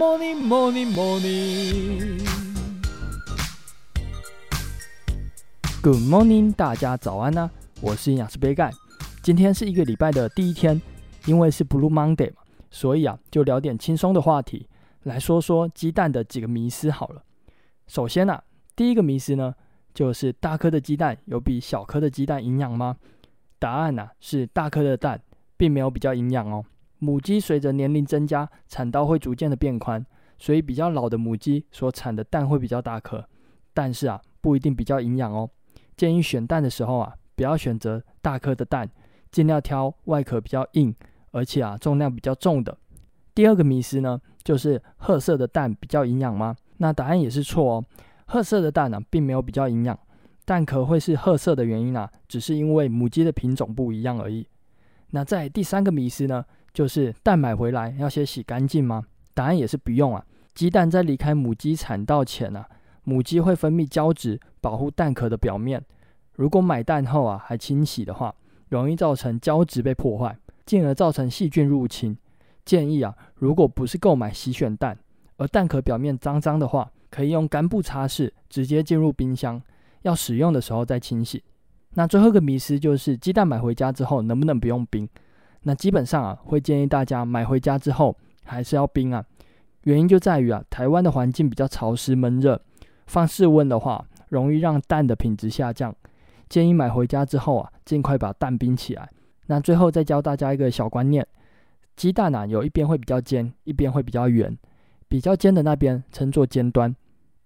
morning, morning, morning. Good morning，大家早安呢、啊！我是营养师杯盖。今天是一个礼拜的第一天，因为是 Blue Monday 嘛，所以啊，就聊点轻松的话题，来说说鸡蛋的几个迷思好了。首先啊，第一个迷思呢，就是大颗的鸡蛋有比小颗的鸡蛋营养吗？答案呢、啊、是大颗的蛋并没有比较营养哦。母鸡随着年龄增加，产道会逐渐的变宽，所以比较老的母鸡所产的蛋会比较大颗，但是啊，不一定比较营养哦。建议选蛋的时候啊，不要选择大颗的蛋，尽量挑外壳比较硬，而且啊重量比较重的。第二个迷思呢，就是褐色的蛋比较营养吗？那答案也是错哦。褐色的蛋呢、并没有比较营养。蛋壳会是褐色的原因啊，只是因为母鸡的品种不一样而已。那在第三个迷思呢，就是蛋买回来要先洗干净吗？答案也是不用啊。鸡蛋在离开母鸡产道前啊，母鸡会分泌胶质保护蛋壳的表面。如果买蛋后啊还清洗的话，容易造成胶质被破坏，进而造成细菌入侵。建议啊，如果不是购买洗选蛋，而蛋壳表面脏脏的话，可以用干布擦拭，直接进入冰箱。要使用的时候再清洗。那最后一个迷思就是鸡蛋买回家之后能不能不用冰？那基本上啊，会建议大家买回家之后还是要冰啊。原因就在于啊，台湾的环境比较潮湿闷热，放室温的话容易让蛋的品质下降。建议买回家之后啊，尽快把蛋冰起来。那最后再教大家一个小观念：鸡蛋啊，有一边会比较尖，一边会比较圆。比较尖的那边称作尖端，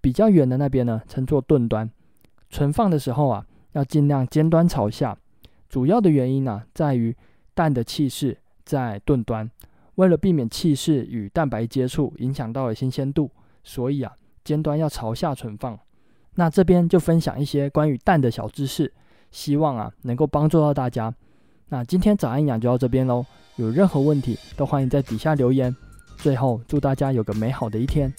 比较圆的那边呢称作钝端。存放的时候啊，要尽量尖端朝下。主要的原因呢、在于蛋的气室在钝端，为了避免气室与蛋白接触，影响到了新鲜度，所以啊，尖端要朝下存放。那这边就分享一些关于蛋的小知识，希望啊能够帮助到大家。那今天早安养就到这边喽，有任何问题都欢迎在底下留言。最后，祝大家有个美好的一天。